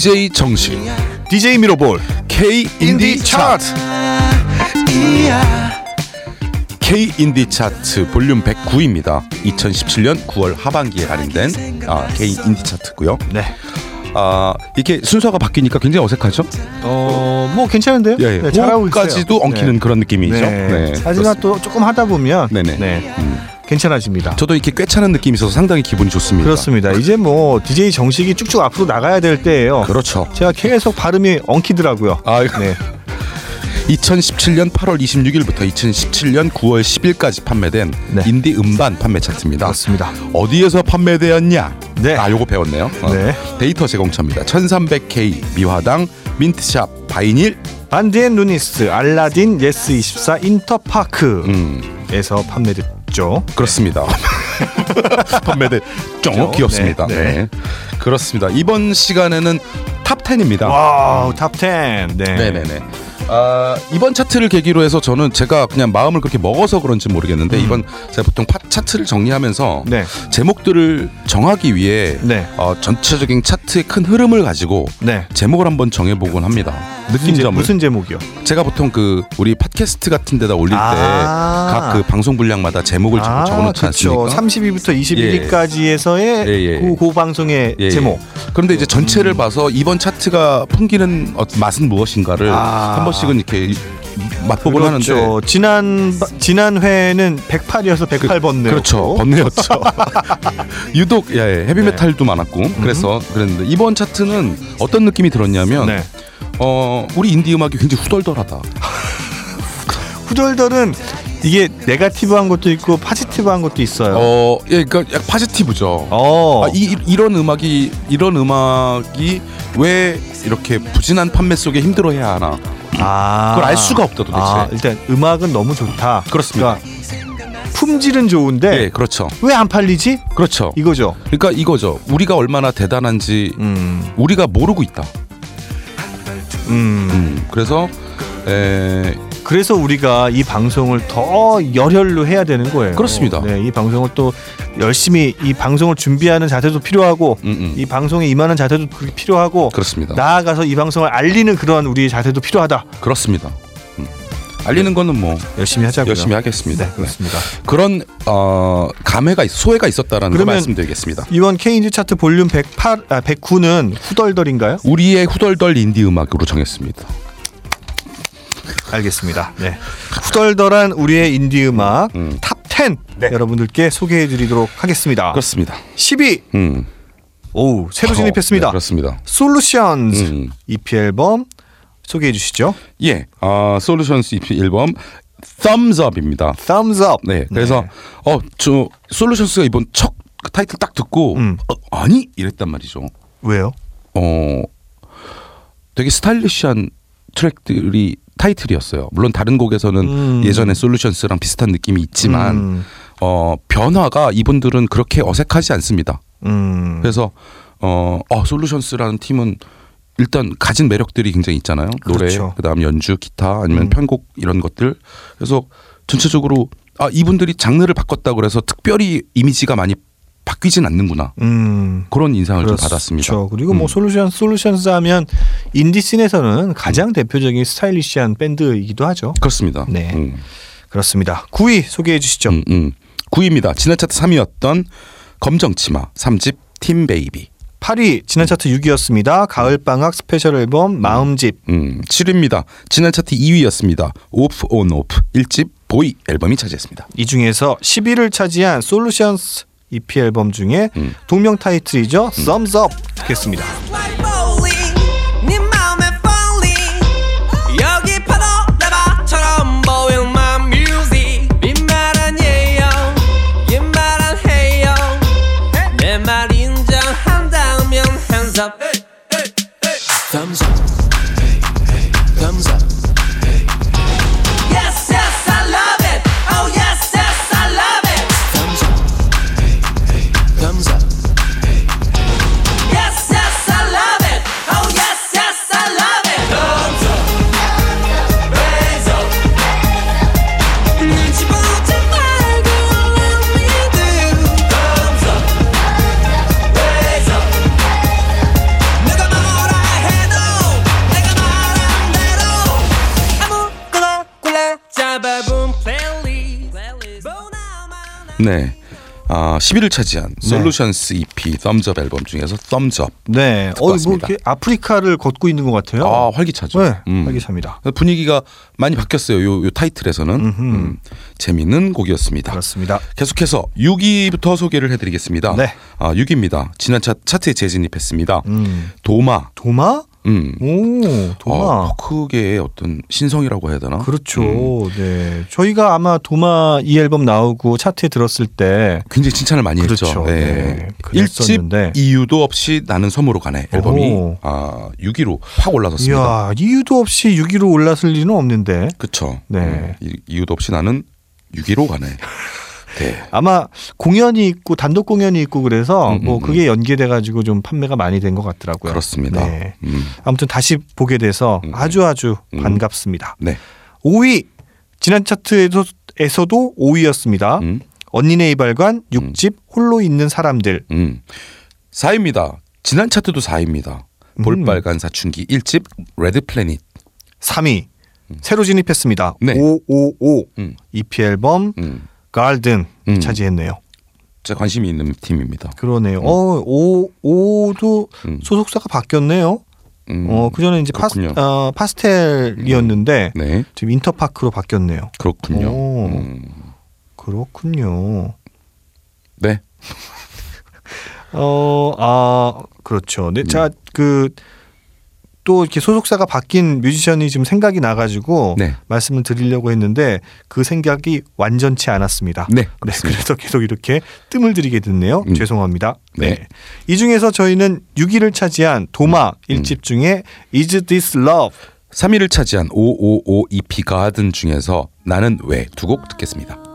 DJ 정식 DJ 미로볼 K 인디 차트 K 인디 차트 볼륨 109입니다. 2017년 9월 하반기에 발행된 아, K 인디 차트고요. 네. 아 이렇게 순서가 바뀌니까 굉장히 어색하죠? 어뭐 괜찮은데요? 예, 예. 네, 잘하고 있어요. 까지도 엉키는 네. 그런 느낌이죠. 네. 하지만 또 조금 하다 보면 네네. 네. 음. 괜찮아집니다. 저도 이렇게 꿰차는 느낌이 있어서 상당히 기분이 좋습니다. 그렇습니다. 이제 뭐 DJ 정식이 쭉쭉 앞으로 나가야 될 때예요. 그렇죠. 제가 계속 발음이 엉키더라고요. 아, 네. 2017년 8월 26일부터 2017년 9월 10일까지 판매된 네. 인디 음반 판매 차트입니다. 맞습니다. 어디에서 판매되었냐? 네. 아, 요거 배웠네요. 어. 네. 데이터 제공처입니다. 1300K, 미화당, 민트샵, 바이닐. 반디앤 루니스, 알라딘, 예스24, 인터파크에서 음, 판매됐 죠. 그렇습니다. 판매된 쫑? 귀엽습니다. 네, 네. 네. 그렇습니다. 이번 시간에는 top 10입니다. 와우 top 10. 네. 네 네 네. 아, 이번 차트를 계기로 해서 저는 제가 그냥 마음을 그렇게 먹어서 그런지 모르겠는데 이번 제가 보통 팟 차트를 정리하면서 네. 제목들을 정하기 위해 네. 어, 전체적인 차트의 큰 흐름을 가지고 네. 제목을 한번 정해보곤 합니다. 느낀 무슨, 제, 점을 무슨 제목이요? 제가 보통 그 우리 팟캐스트 같은 데다 올릴 아. 때각 그 방송 분량마다 제목을 아, 적어놓지 않습니까? 32부터 21일까지에서의 예, 예. 그, 그 방송의 예, 예. 제목. 그런데 이제 전체를 봐서 이번 차트가 풍기는 어, 맛은 무엇인가를 아. 한 번씩 은 이렇게 맛보곤 그렇죠. 하는데 지난 바- 지난 회는 108이어서 108번 네 그렇죠. 번뇌였죠. 유독 예, 예, 헤비메탈도 많았고 그래서 그랬는데 이번 차트는 어떤 느낌이 들었냐면 네. 어, 우리 인디 음악이 굉장히 후덜덜하다. 후덜덜은 이게 네가티브한 것도 있고 파지티브한 것도 있어요. 어, 예, 그러니까 약 파지티브죠. 어. 아, 이, 이- 이런 음악이 이런 음악이 왜 이렇게 부진한 판매 속에 힘들어해야 하나? 아. 그걸 알 수가 없다 도대체. 아, 일단 음악은 너무 좋다. 그렇습니다. 그러니까 품질은 좋은데 네, 그렇죠. 왜 안 팔리지? 그렇죠. 이거죠. 그러니까 이거죠. 우리가 얼마나 대단한지 음. 우리가 모르고 있다. 음. 음, 그래서 에, 그래서 우리가 이 방송을 더 열혈로 해야 되는 거예요. 그렇습니다. 네, 이 방송을 또 열심히 이 방송을 준비하는 자세도 필요하고 음, 음. 이 방송에 임하는 자세도 그- 필요하고 그렇습니다. 나아가서 이 방송을 알리는 그런 우리의 자세도 필요하다. 그렇습니다. 음. 알리는 거는 뭐 열심히 하자고요. 열심히 하겠습니다. 네, 그렇습니다. 그런 어, 감회가 있, 소회가 있었다라는 거 그러면- 말씀드리겠습니다. 이번 K인지 차트 볼륨 108, 아, 109는 후덜덜인가요? 우리의 후덜덜 인디 음악으로 정했습니다. 알겠습니다. 네. 후덜덜한 우리의 인디 음악 음. top 10 네. 여러분들께 소개해 드리도록 하겠습니다. 그렇습니다. 10위. 음. 오, 새로 어, 진입했습니다. 네, 그렇습니다. 솔루션스 음. EP 앨범 소개해 주시죠. 예, 아, 솔루션스 EP 앨범 Thumbs Up입니다. Thumbs up. 네, 그래서 어저 솔루션스가 이번 첫 타이틀 딱 듣고 음. 어, 아니 이랬단 말이죠. 왜요? 어 되게 스타일리시한 트랙들이 타이틀이었어요. 물론 다른 곡에서는 음. 예전에 솔루션스랑 비슷한 느낌이 있지만 음. 어 변화가 이분들은 그렇게 어색하지 않습니다. 음. 그래서 어, 어 솔루션스라는 팀은 일단 가진 매력들이 굉장히 있잖아요. 노래, 그렇죠. 그다음 연주, 기타 아니면 음. 편곡 이런 것들. 그래서 전체적으로 아 이분들이 장르를 바꿨다 그래서 특별히 이미지가 많이 바뀌진 않는구나. 음. 그런 인상을 좀 그렇죠. 받았습니다. 그리고 뭐 음. 솔루션 솔루션스 하면 인디 scene에서는 가장 대표적인 스타일리시한 밴드이기도 하죠. 그렇습니다. 네. 음, 그렇습니다. 9위 소개해 주시죠. 음, 음. 9위입니다. 지난 차트 3위였던 검정 치마 3집 Team Baby. 8위 지난 차트 6위였습니다. 가을 방학 스페셜 앨범 마음집. 음, 7위입니다. 지난 차트 2위였습니다. offonoff 1집 boy 앨범이 차지했습니다. 이 중에서 10위를 차지한 솔루션스 EP 앨범 중에 음. 동명 타이틀이죠. Thumbs Up 듣겠습니다. 네. 여 네. 아, 10위를 차지한 솔루션스 EP 썸즈업 앨범 중에서 썸즈업. 네. 어, 뭐 아프리카를 걷고 있는 것 같아요. 아, 활기차죠. 네, 음. 활기차입니다. 분위기가 많이 바뀌었어요. 요, 요 타이틀에서는. 음, 재미있는 곡이었습니다. 그렇습니다. 계속해서 6위부터 소개를 해드리겠습니다. 네. 아, 6위입니다. 지난 차, 차트에 재진입했습니다. 음. 도마. 도마? 음. 오, 도마. 어, 포크계의 어떤 신성이라고 해야 되나? 그렇죠. 음. 네. 저희가 아마 도마 이 앨범 나오고 차트에 들었을 때 굉장히 칭찬을 많이 그렇죠. 했죠. 네. 1집 그랬었는데. 이유도 없이 나는 섬으로 가네 앨범이 오. 아, 6위로 확 올라섰습니다. 이야, 이유도 없이 6위로 올랐을 리는 없는데 그렇죠. 네. 이유도 없이 나는 6위로 가네. 네. 아마 공연이 있고 단독 공연이 있고 그래서 음, 뭐 음, 그게 연계돼 가지고 좀 판매가 많이 된 것 같더라고요. 그렇습니다. 네. 음. 아무튼 다시 보게 돼서 음. 아주 아주 음. 반갑습니다. 네. 5위 지난 차트에서 에서도 5위였습니다. 음. 언니네 이발관 6집 홀로 있는 사람들. 음. 4위입니다. 지난 차트도 4위입니다. 음. 볼빨간 사춘기 1집 Red Planet. 3위 새로 진입했습니다. 네. OOO 음. EP 앨범 음. 가든 음. 차지했네요. 제 관심이 있는 팀입니다. 그러네요. 어, OOO도 음. 소속사가 바뀌었네요. 음. 어, 그 전에 이제 파스. 어, 파스텔이었는데 네. 지금 인터파크로 바뀌었네요. 그렇군요. 오. 음. 그렇군요. 네. 어, 아, 그렇죠. 음. 네, 자, 그, 또 이렇게 소속사가 바뀐 뮤지션이 지금 생각이 나가지고 네. 말씀을 드리려고 했는데 그 생각이 완전치 않았습니다. 네. 네. 그래서 계속 이렇게 뜸을 들이게 됐네요. 음. 죄송합니다. 네. 네. 이 중에서 저희는 6위를 차지한 도마 음. 1집 중에 Is This Love 3위를 차지한 555 EP 가든 중에서 나는 왜 두 곡 듣겠습니다.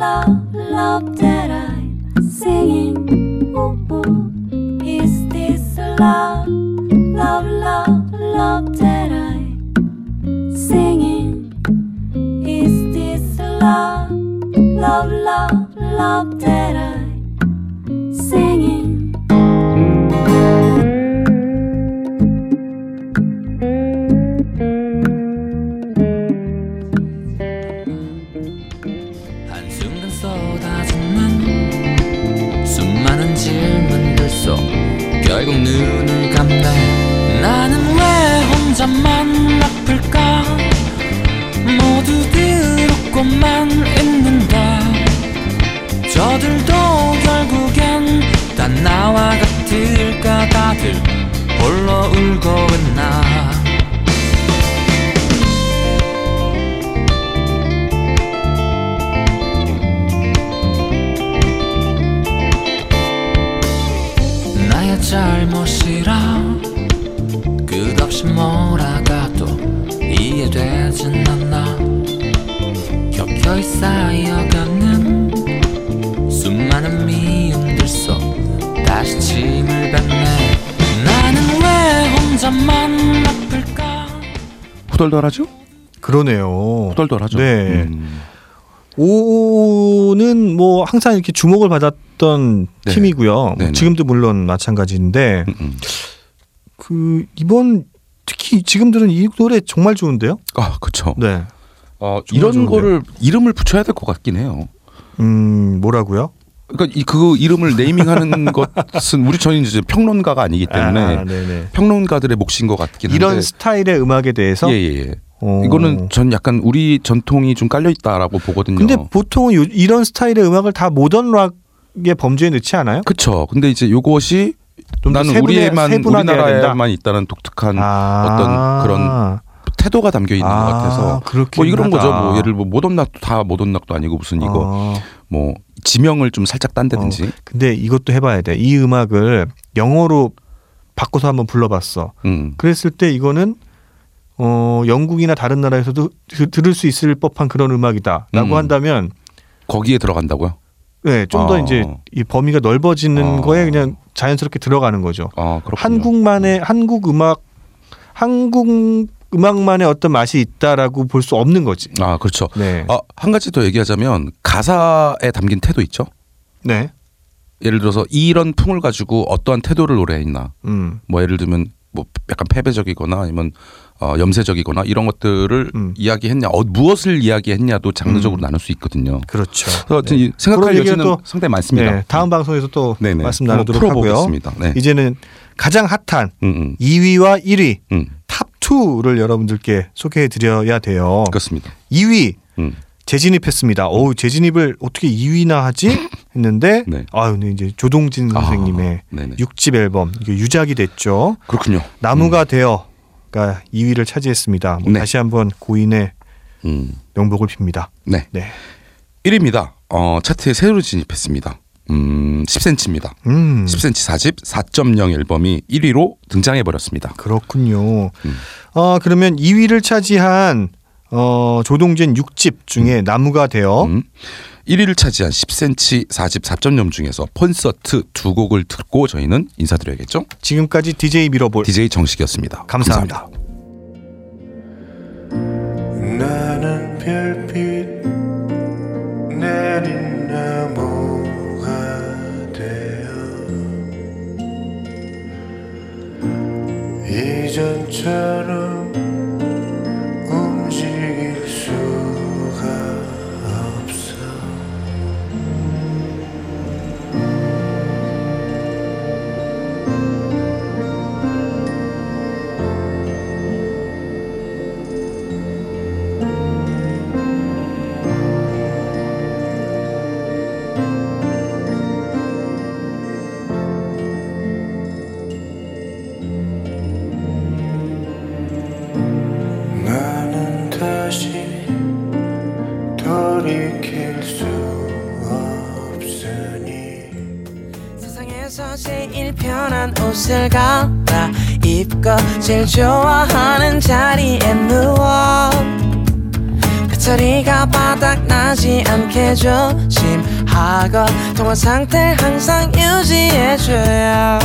Love, that I singing. Is this love, love, love, love that I singing? Is this love, love, love, love that I 결국 눈을 감네 나는 왜 혼자만 아플까? 모두들 웃고만 있는데 저들도 결국엔 다 나와 같을까? 다들 홀로 울고 다시 침을 뱉네 나는 왜 혼자만 아플까 후덜덜하죠? 그러네요. 후덜덜하죠. 네. 음. 5는 뭐 항상 이렇게 주목을 받았던 네. 팀이고요. 네네. 지금도 물론 마찬가지인데 음, 음. 그 이번 특히 지금 들은 이 노래 정말 좋은데요? 아, 그렇죠. 네. 어, 이런 좋은데요? 거를 이름을 붙여야 될 것 같긴 해요. 음 뭐라고요? 그러니까 이 그 이름을 네이밍하는 것은 우리 저희 이제 평론가가 아니기 때문에 아. 평론가들의 몫인 것 같긴 한데 이런 스타일의 음악에 대해서 예 예 예. 어. 이거는 전 약간 우리 전통이 좀 깔려 있다라고 보거든요. 근데 보통은 요, 이런 스타일의 음악을 다 모던 락의 범주에 넣지 않아요? 그쵸. 근데 이제 요것이 나는 세분화- 우리에만? 우리나라에만 있다는 독특한 어떤 그런 태도가 담겨 있는 것 같아서 아, 뭐 이런 거죠. 하다. 뭐 예를 뭐 모던락도 다 모던락도 아니고 무슨 이거 어, 뭐 지명을 좀 살짝 딴다든지. 근데 이것도 해봐야 돼. 이 음악을 영어로 바꿔서 한번 불러봤어. 음. 그랬을 때 이거는 어 영국이나 다른 나라에서도 드- 들을 수 있을 법한 그런 음악이다라고 음. 한다면 거기에 들어간다고요? 네, 좀더 어. 이제 이 범위가 넓어지는 어. 거에 그냥 자연스럽게 들어가는 거죠. 아. 한국만의 한국 음악 한국 음악만의 어떤 맛이 있다라고 볼 수 없는 거지. 아, 그렇죠. 네. 아, 한 가지 더 얘기하자면 가사에 담긴 태도 있죠. 네. 예를 들어서 이런 풍을 가지고 어떠한 태도를 노래했나. 음. 뭐 예를 들면 뭐 약간 패배적이거나 아니면 어, 염세적이거나 이런 것들을 음. 이야기했냐, 어, 무엇을 이야기했냐도 장르적으로 음. 나눌 수 있거든요. 그렇죠. 하여튼 이 생각할 여지는 또- 상당히 많습니다. 네, 다음 방송에서 또 네네. 말씀 나누도록 하고요. 네. 이제는 가장 핫한 음, 음, 2위와 1위 음, top 2를 여러분들께 소개해 드려야 돼요. 그렇습니다. 2위 음. 재진입했습니다. 어우 재진입을 어떻게 2위나 하지 했는데 네. 아유 네, 이제 조동진 아, 선생님의 네네. 6집 앨범 이게 유작이 됐죠. 그렇군요. 나무가 되어가 2위를 차지했습니다. 뭐 네. 다시 한번 고인의 음, 명복을 빕니다. 네. 네. 1위입니다. 어, 차트에 새로 진입했습니다. 음, 10cm입니다. 음. 10cm 4집 4.0 앨범이 1위로 등장해 버렸습니다. 그렇군요. 음. 어 그러면 2위를 차지한 어 조동진 6집 중에 나무가 되어 음, 1위를 차지한 10cm 4집 4.0 중에서 콘서트 두 곡을 듣고 저희는 인사드려야겠죠? 지금까지 DJ 미러볼 DJ 정식이었습니다. 감사합니다. 나는 별빛 내린 이전처럼 세상에서 제일 편한 옷을 갈아 입고 제일 좋아하는 자리에 누워. 배터리가 바닥나지 않게 조심하고 통화 상태를 항상 유지해줘요.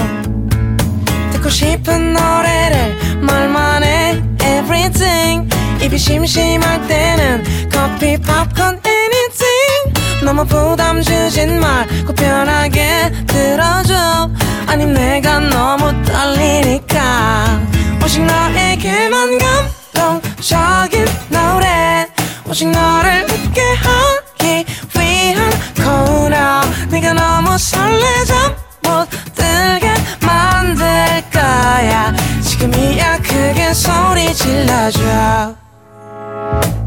듣고 싶은 노래를 말만 해. Everything. 입이 심심할 때는 커피 팝콘 아님 내가 너무 떨리니까 오직 너에게만 감동적인 노래 오직 너를 웃게 하기 위한 코너. 네가 너무 설레져 못 들게 만들 거야. 지금이야 크게 소리 질러줘.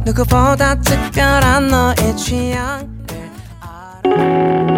누구보다 특별한 너의 취향을 알아